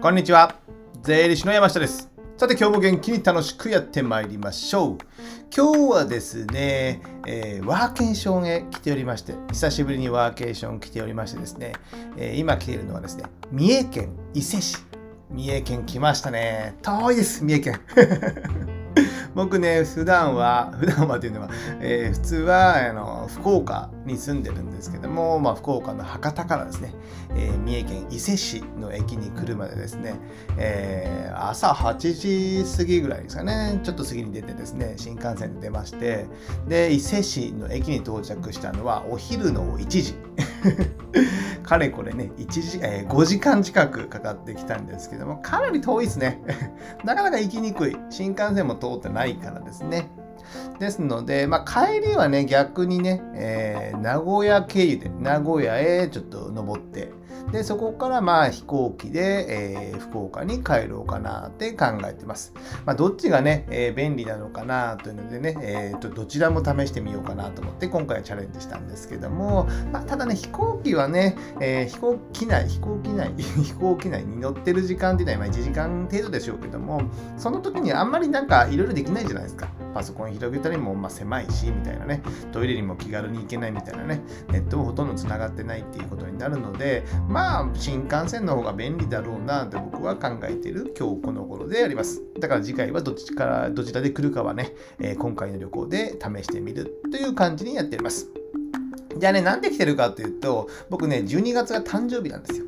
こんにちは。税理士の山下です。さて今日も元気に楽しくやってまいりましょう。今日はですね、えー、ワーケーションへ来ておりまして、久しぶりにワーケーション来ておりましてですね、えー、今来ているのはですね、三重県伊勢市。三重県来ましたね。遠いです、三重県。僕ね、普段は、普段はというのは、えー、普通はあの福岡に住んでるんですけども、まあ、福岡の博多からですね、えー、三重県伊勢市の駅に来るまでですね、えー、朝8時過ぎぐらいですかね、ちょっと過ぎに出てですね、新幹線で出まして、で、伊勢市の駅に到着したのはお昼の1時。かれこれね、1時、えー、5時間近くかかってきたんですけども、かなり遠いですね。なかなか行きにくい。新幹線も通ってないからですね。ですので、まあ、帰りはね、逆にね、えー、名古屋経由で、名古屋へちょっと登って、で、そこからまあ飛行機で、えー、福岡に帰ろうかなって考えてます。まあ、どっちがね、えー、便利なのかなというのでね、えーと、どちらも試してみようかなと思って今回はチャレンジしたんですけども、まあ、ただね、飛行機はね、えー、飛行機内、飛行機内、飛行機内に乗ってる時間っていうのは1時間程度でしょうけども、その時にあんまりなんかいろいろできないじゃないですか。パソコン広げたりもまあ狭いし、みたいなね、トイレにも気軽に行けないみたいなね、ネットもほとんど繋がってないっていうことになるので、まあ、新幹線の方が便利だろうなと僕は考えている今日この頃であります。だから次回はどっちからどちらで来るかはね、えー、今回の旅行で試してみるという感じにやっております。じゃあね、なんで来てるかっていうと、僕ね、12月が誕生日なんですよ。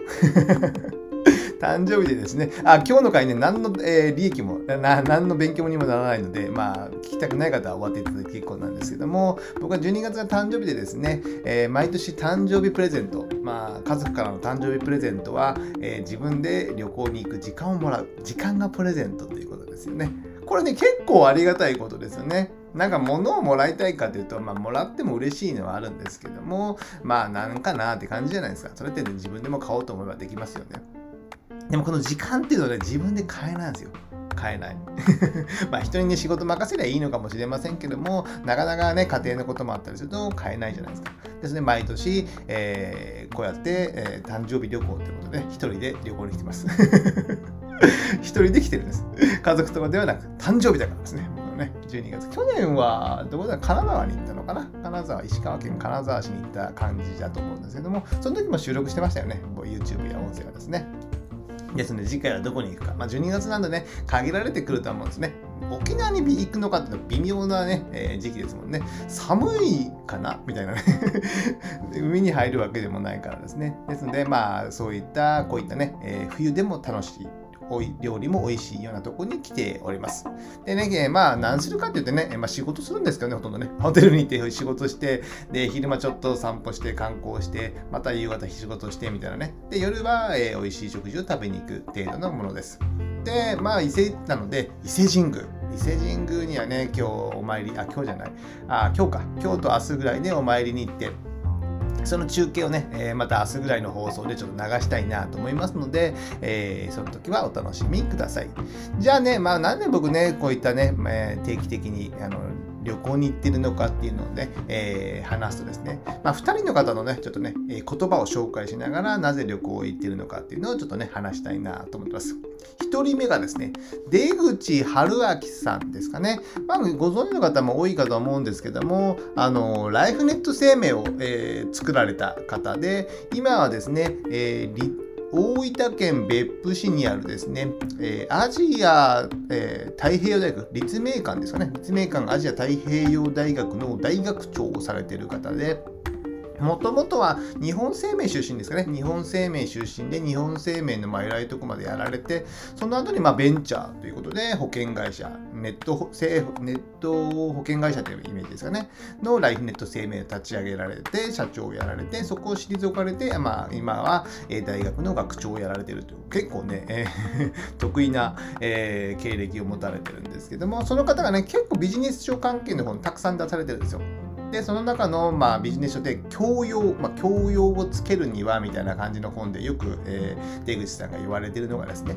誕生日でですね、あ、今日の回ね、何の、えー、利益もな、何の勉強にもならないので、まあ、聞きたくない方は終わっていただいて結構なんですけども、僕は12月が誕生日でですね、えー、毎年誕生日プレゼント、まあ、家族からの誕生日プレゼントは、えー、自分で旅行に行く時間をもらう。時間がプレゼントということですよね。これね、結構ありがたいことですよね。なんか物をもらいたいかというと、まあ、もらっても嬉しいのはあるんですけども、まあ、なんかなって感じじゃないですか。それって、ね、自分でも買おうと思えばできますよね。でもこの時間っていうのはね、自分で買えないんですよ。買えない。まあ人にね、仕事任せりゃいいのかもしれませんけども、なかなかね、家庭のこともあったりすると買えないじゃないですか。ですね、毎年、えー、こうやって、えー、誕生日旅行ってことで、一人で旅行に来てます。一人で来てるんです。家族とかではなく、誕生日だからですね。ね、12月。去年は、どこだ、神奈川に行ったのかな？金沢、石川県金沢市に行った感じだと思うんですけども、その時も収録してましたよね。YouTube や音声はですね。ですので、次回はどこに行くか。まあ、12月なんでね、限られてくるとは思うんですね。沖縄に行くのかっていうのは微妙なね、えー、時期ですもんね。寒いかな？みたいなね 海に入るわけでもないからですね。ですので、まあ、そういった、こういったね、えー、冬でも楽しい料理も美味しいようなとこに来ております。でね、まあ何するかって言ってね、まあ、仕事するんですけどね、ほとんどね。ホテルに行って仕事して、で、昼間ちょっと散歩して観光して、また夕方仕事してみたいなね。で、夜は、えー、美味しい食事を食べに行く程度のものです。で、まあ伊勢なので、伊勢神宮。伊勢神宮にはね、今日お参り、あ、今日じゃない。あ、今日か。今日と明日ぐらいでお参りに行って、その中継をね、え、また明日ぐらいの放送でちょっと流したいなと思いますので、えー、その時はお楽しみください。じゃあね、まあなんで僕ね、こういったね、え、定期的にあの旅行に行ってるのかっていうのをね、えー、話すとですね、まあ、2人の方のね、ちょっとね、え、言葉を紹介しながら、なぜ旅行行ってるのかっていうのをちょっとね、話したいなと思ってます。1人目がですね、出口春明さんですかね。まあ、ご存知の方も多いかと思うんですけども、あの、ライフネット生命を、えー、作られた方で、今はですね、えー大分県別府市にあるですね、えー、アジア、えー、太平洋大学、立命館ですかね、立命館アジア太平洋大学の大学長をされている方で、もともとは日本生命出身ですかね。日本生命出身で日本生命のま偉いとこまでやられて、その後にまベンチャーということで保険会社、ネットネット保険会社というイメージですかね。のライフネット生命を立ち上げられて、社長をやられて、そこを退かれて、まあ、今は大学の学長をやられているという、結構ね、えー、得意な、えー、経歴を持たれてるんですけども、その方がね、結構ビジネス書関係の本たくさん出されてるんですよ。で、その中の、まあ、ビジネス書で教養、まあ、教養をつけるにはみたいな感じの本でよく、えー、出口さんが言われてるのがですね、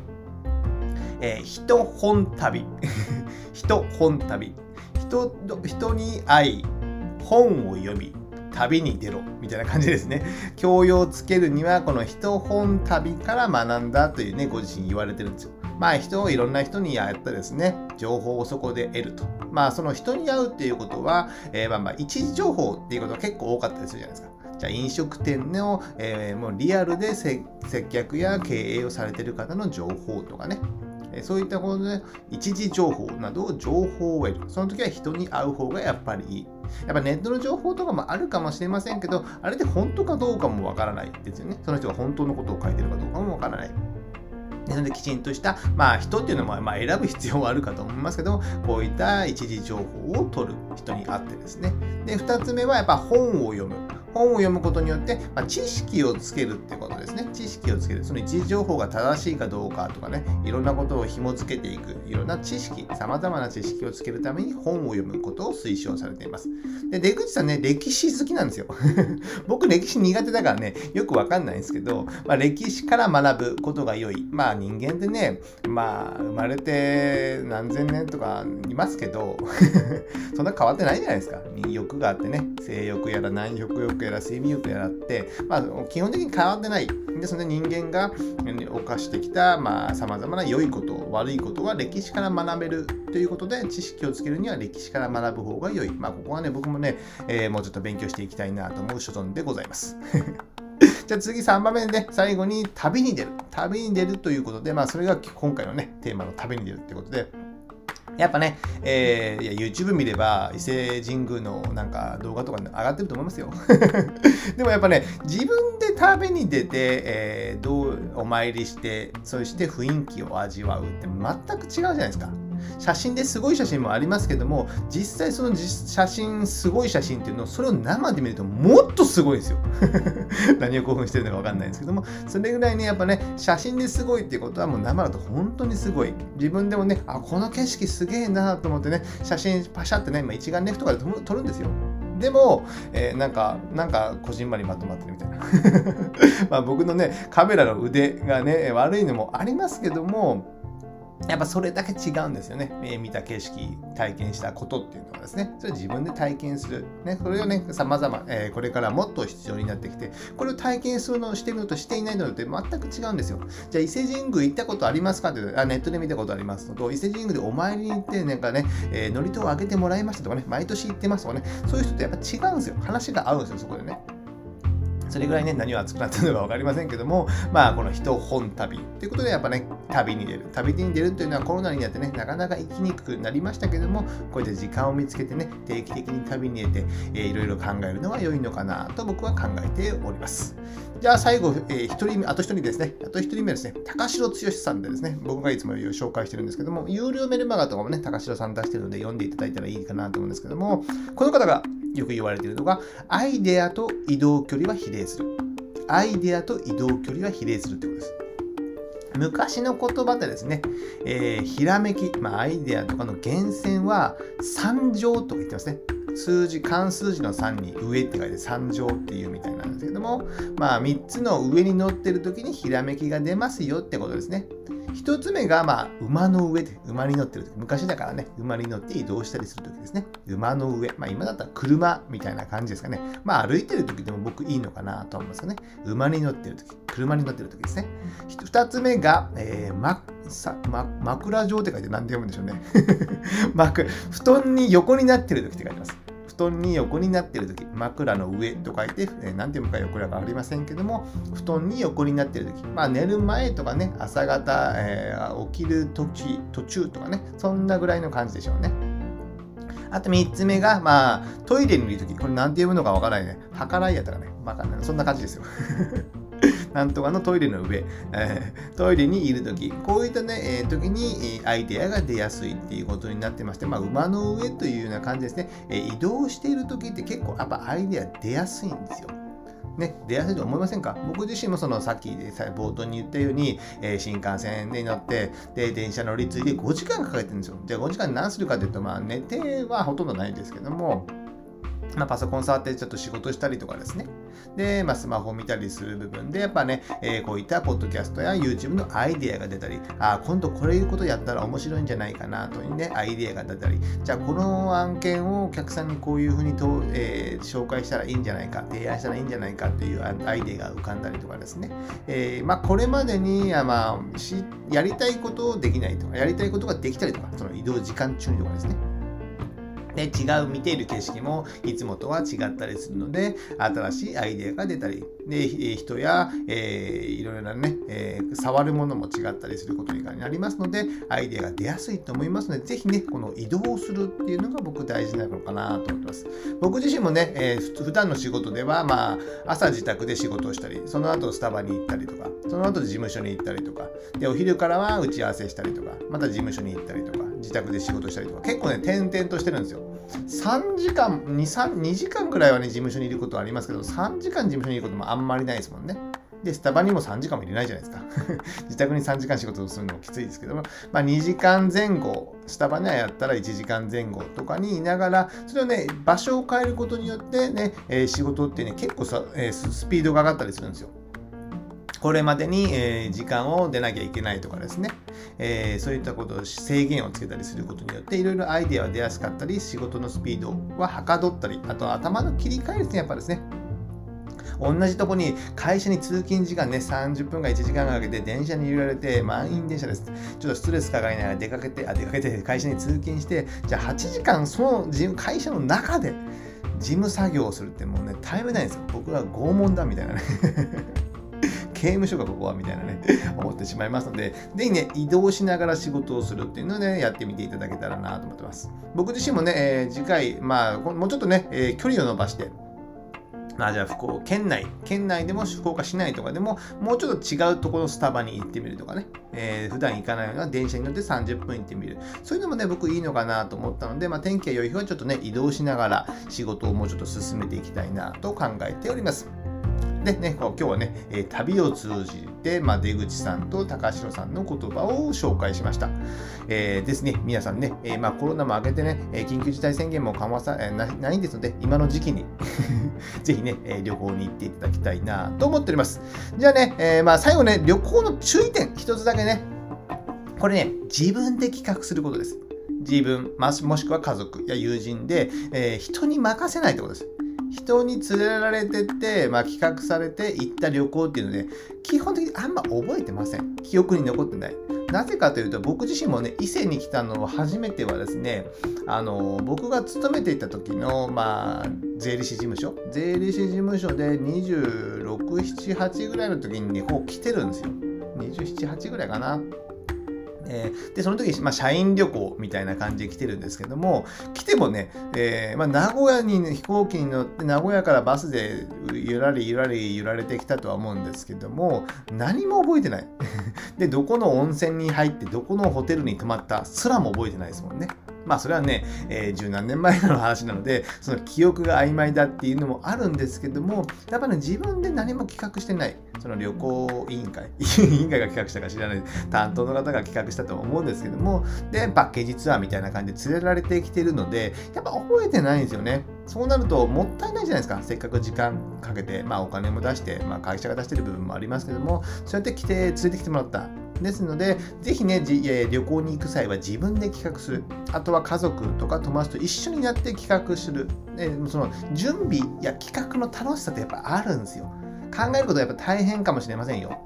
えー、人本旅。人本旅。人人に会い、本を読み、旅に出ろみたいな感じですね。教養をつけるにはこの一本旅から学んだというね、ご自身言われてるんですよ。まあ人をいろんな人に会ったですね、情報をそこで得ると。まあその人に会うっていうことは、えー、まあまあ一時情報っていうことが結構多かったりするじゃないですか。じゃあ飲食店の、えー、もうリアルで接客や経営をされてる方の情報とかね、そういったことで一時情報などを情報を得る。その時は人に会う方がやっぱりいい。やっぱネットの情報とかもあるかもしれませんけど、あれで本当かどうかもわからないですよね。その人が本当のことを書いてるかどうかもわからない。なのできちんとした、まあ人っていうのもまあ選ぶ必要はあるかと思いますけどこういった一時情報を取る人にあってですね。で、二つ目はやっぱ本を読む。本を読むことによって、まあ、知識をつけるってことですね。知識をつける。その一時情報が正しいかどうかとかね、いろんなことを紐付けていく、いろんな知識、様々な知識をつけるために本を読むことを推奨されています。で、出口さんね、歴史好きなんですよ。僕、歴史苦手だからね、よくわかんないんですけど、まあ、歴史から学ぶことが良い。まあ、人間ってね、まあ、生まれて何千年とかいますけど、そんな変わってないじゃないですか。欲があってね、性欲やら何欲欲やらやら睡眠欲やらって、まあ、基本的に変わってない。ですので人間が犯してきたさまざ、まな良いこと、悪いことは歴史から学べるということで、知識をつけるには歴史から学ぶ方が良い。まあ、ここはね、僕もね、えー、もうちょっと勉強していきたいなと思う所存でございます。じゃあ次3番目で、ね、最後に旅に出る。旅に出るということで、まあそれが今回のね、テーマの旅に出るってことで、やっぱね、えー、いや YouTube 見れば伊勢神宮のなんか動画とか上がってると思いますよ。でもやっぱね、自分で食べに出て、えー、どうお参りして、そして雰囲気を味わうって全く違うじゃないですか。写真ですごい写真もありますけども実際その写真すごい写真っていうのをそれを生で見るともっとすごいんですよ。何を興奮してるのか分かんないんですけどもそれぐらいねやっぱね写真ですごいっていうことはもう生だと本当にすごい。自分でもねあこの景色すげえなと思ってね写真パシャってね、ま、一眼レフとかで撮るんですよ。でも、えー、なんか、なんか、こじんまりまとまってるみたいな。まあ僕のね、カメラの腕がね、悪いのもありますけども、やっぱそれだけ違うんですよね。えー、見た景色、体験したことっていうのはですね、それ自分で体験する。ね、それをね、様々、えー、これからもっと必要になってきて、これを体験するのをしてるのとしていないのって全く違うんですよ。じゃあ伊勢神宮行ったことありますかってあネットで見たことありますのと、伊勢神宮でお参りに行って、なんかね、えー、祝詞をあげてもらいましたとかね、毎年行ってますとかね、そういう人ってやっぱ違うんですよ。話が合うんですよ、そこでね。それぐらいね、何を熱くなったのか分かりませんけども、まあ、この人本旅ということで、やっぱね、旅に出る。旅に出るというのはコロナになってね、なかなか行きにくくなりましたけども、こういった時間を見つけてね、定期的に旅に出て、えー、いろいろ考えるのが良いのかなと僕は考えております。じゃあ最後、えー、1人目、あと1人ですね。あと1人目ですね。高城剛さんでですね、僕がいつも紹介してるんですけども、有料メルマガとかもね、高城さん出してるので読んでいただいたらいいかなと思うんですけども、この方がよく言われているのが、アイデアと移動距離は比例する。アイデアと移動距離は比例するってことです。昔の言葉でですね、えー、ひらめき、まあ、アイデアとかの源泉は三乗とか言ってますね。数字、漢数字の3に上って書いて三乗っていうみたいなんですけども、まあ3つの上に乗ってる時にひらめきが出ますよってことですね。1つ目が、まあ、馬の上で、馬に乗ってる時、昔だからね、馬に乗って移動したりする時ですね。馬の上。まあ、今だったら車みたいな感じですかね。まあ、歩いてる時でも僕いいのかなと思いますよね。馬に乗ってる時、車に乗ってる時ですね。2つ目が、えー、ま、さま、枕状って書いて何で読むんでしょうね。布団に横になってる時って書いてます。布団に横になってる時枕の上と書いて、えー、何て読むか横らがありませんけども布団に横になっている時まあ寝る前とかね朝方、えー、起きる時途中とかねそんなぐらいの感じでしょうねあと3つ目が、まあ、トイレにいる時、これ何て読むのかわからないね。計らいやったらね。わかんな。そんな感じですよ。なんとかのトイレの上、えー、トイレにいるとき、こういったね、えー、時に、えアイデアが出やすいっていうことになってまして、まあ、馬の上というような感じですね。え移動しているときって結構やっぱアイデア出やすいんですよ。ね、出やすいと思いませんか？僕自身もそのさっき冒頭に言ったように、えー、新幹線に乗ってで電車乗り継いで5時間かかってるんですよ。じゃあ5時間何するかというと、まあ、寝てはほとんどないんですけども、まあ、パソコン触ってちょっと仕事したりとかですね、で、まあ、スマホを見たりする部分で、やっぱね、えー、こういったポッドキャストや YouTube のアイディアが出たり、あ、今度これいうことやったら面白いんじゃないかなというね、アイディアが出たり、じゃあこの案件をお客さんにこういうふうにと、えー、紹介したらいいんじゃないか、提案したらいいんじゃないかっていうアイディアが浮かんだりとかですね、えー、まあ、これまでに、まあ、しやりたいことをできないとか、やりたいことができたりとか、その移動時間中にとかですね、で違う見ている景色もいつもとは違ったりするので新しいアイデアが出たりで人や、えー、いろいろなね、えー、触るものも違ったりすることになりますのでアイデアが出やすいと思いますのでぜひねこの移動するっていうのが僕大事なのかなと思ってます。僕自身もね、えー、普段の仕事ではまあ朝自宅で仕事をしたりその後スタバに行ったりとかその後事務所に行ったりとかでお昼からは打ち合わせしたりとかまた事務所に行ったりとか自宅で仕事したりとか結構ね転々としてるんですよ3時間2、3 2時間ぐらいはね事務所にいることはありますけど3時間事務所にいることもあんまりないですもんねで、スタバにも3時間もいれないじゃないですか。自宅に3時間仕事をするのもきついですけども、まあ、2時間前後、スタバにはやったら1時間前後とかにいながら、それをね、場所を変えることによってね、えー、仕事ってね、結構さ、えー、スピードが上がったりするんですよ。これまでに、え、時間を出なきゃいけないとかですね、え、そういったことを制限をつけたりすることによっていろいろアイデアは出やすかったり仕事のスピードははかどったりあと頭の切り替えですねやっぱですね同じとこに会社に通勤時間ね、30分か1時間かけて電車に揺られて、満員電車です。ちょっとストレス抱えながら出かけて、あ、出かけて会社に通勤して、じゃあ8時間その会社の中で事務作業をするってもうね、タイムないんですよ。僕は拷問だみたいなね刑務所がここはみたいなね、思ってしまいますので、ぜひね、移動しながら仕事をするっていうのをね、やってみていただけたらなと思ってます。僕自身もね、えー、次回、まあ、もうちょっとね、えー、距離を伸ばして、まあじゃあ福岡県内、県内でも福岡市内とかでももうちょっと違うところのスタバに行ってみるとかね、えー、普段行かないような電車に乗って30分行ってみる。そういうのもね、僕いいのかなと思ったので、まあ天気が良い日はちょっとね、移動しながら仕事をもうちょっと進めていきたいなと考えております。でね、今日はね、えー、旅を通じて、まあ、出口さんと高城さんの言葉を紹介しました。えー、ですね、皆さんね、えー、まあ、コロナも明けてね、え緊急事態宣言も緩和さ、えなないんですので、今の時期に ぜひね、え旅行に行っていただきたいなと思っております。じゃあね、えまあ、最後ね、旅行の注意点、一つだけね、これね、自分で企画することです。自分、もしくは家族や友人で、え人に任せないってことです。人に連れられてって、まあ、企画されて行った旅行っていうので、基本的にあんま覚えてません。記憶に残ってない。なぜかというと、僕自身もね、伊勢に来たのは初めてはですね、あの、僕が勤めていた時の、まあ、税理士事務所、税理士事務所で26、7、8ぐらいの時にね、こう来てるんですよ。27、8ぐらいかな。えー、で、その時、まあ、社員旅行みたいな感じで来てるんですけども、来てもね、えー、まあ、名古屋に、ね飛行機に乗って、名古屋からバスでゆらりゆらり揺られてきたとは思うんですけども、何も覚えてない。で、どこの温泉に入って、どこのホテルに泊まったすらも覚えてないですもんね。まあそれはね、えー、十何年前の話なので、その記憶が曖昧だっていうのもあるんですけども、やっぱね、自分で何も企画してない、その旅行委員会、委員会が企画したか知らない、担当の方が企画したと思うんですけども、で、パッケージツアーみたいな感じで連れられてきてるので、やっぱ覚えてないんですよね。そうなるともったいないじゃないですか。せっかく時間かけて、まあお金も出して、まあ会社が出してる部分もありますけども、そうやって来て、連れてきてもらった。ですので、ぜひね、旅行に行く際は自分で企画する。あとは家族とか友達と一緒になって企画する。その準備や企画の楽しさってやっぱあるんですよ。考えることはやっぱ大変かもしれませんよ。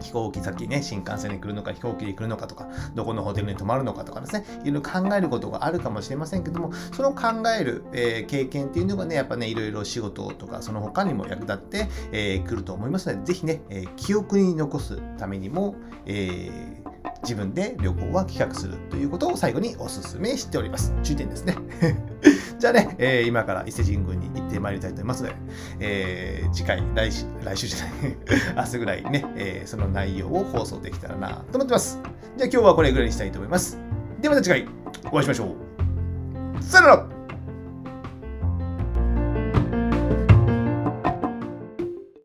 飛行機先ね、新幹線に来るのか、飛行機で来るのかとか、どこのホテルに泊まるのかとかですね、いろいろ考えることがあるかもしれませんけども、その考える、えー、経験っていうのがね、やっぱね、いろいろ仕事とか、その他にも役立って、えー、来ると思いますので、ぜひね、えー、記憶に残すためにも、えー、自分で旅行は企画するということを最後にお勧めしております。注意点ですね。じゃあね、えー、今から伊勢神宮に行ってまいりたいと思いますので、えー、次回、来週、来週じゃない 明日ぐらいね、えー、その内容を放送できたらなと思ってます。じゃあ今日はこれぐらいにしたいと思います。ではまた次回お会いしましょう。さよなら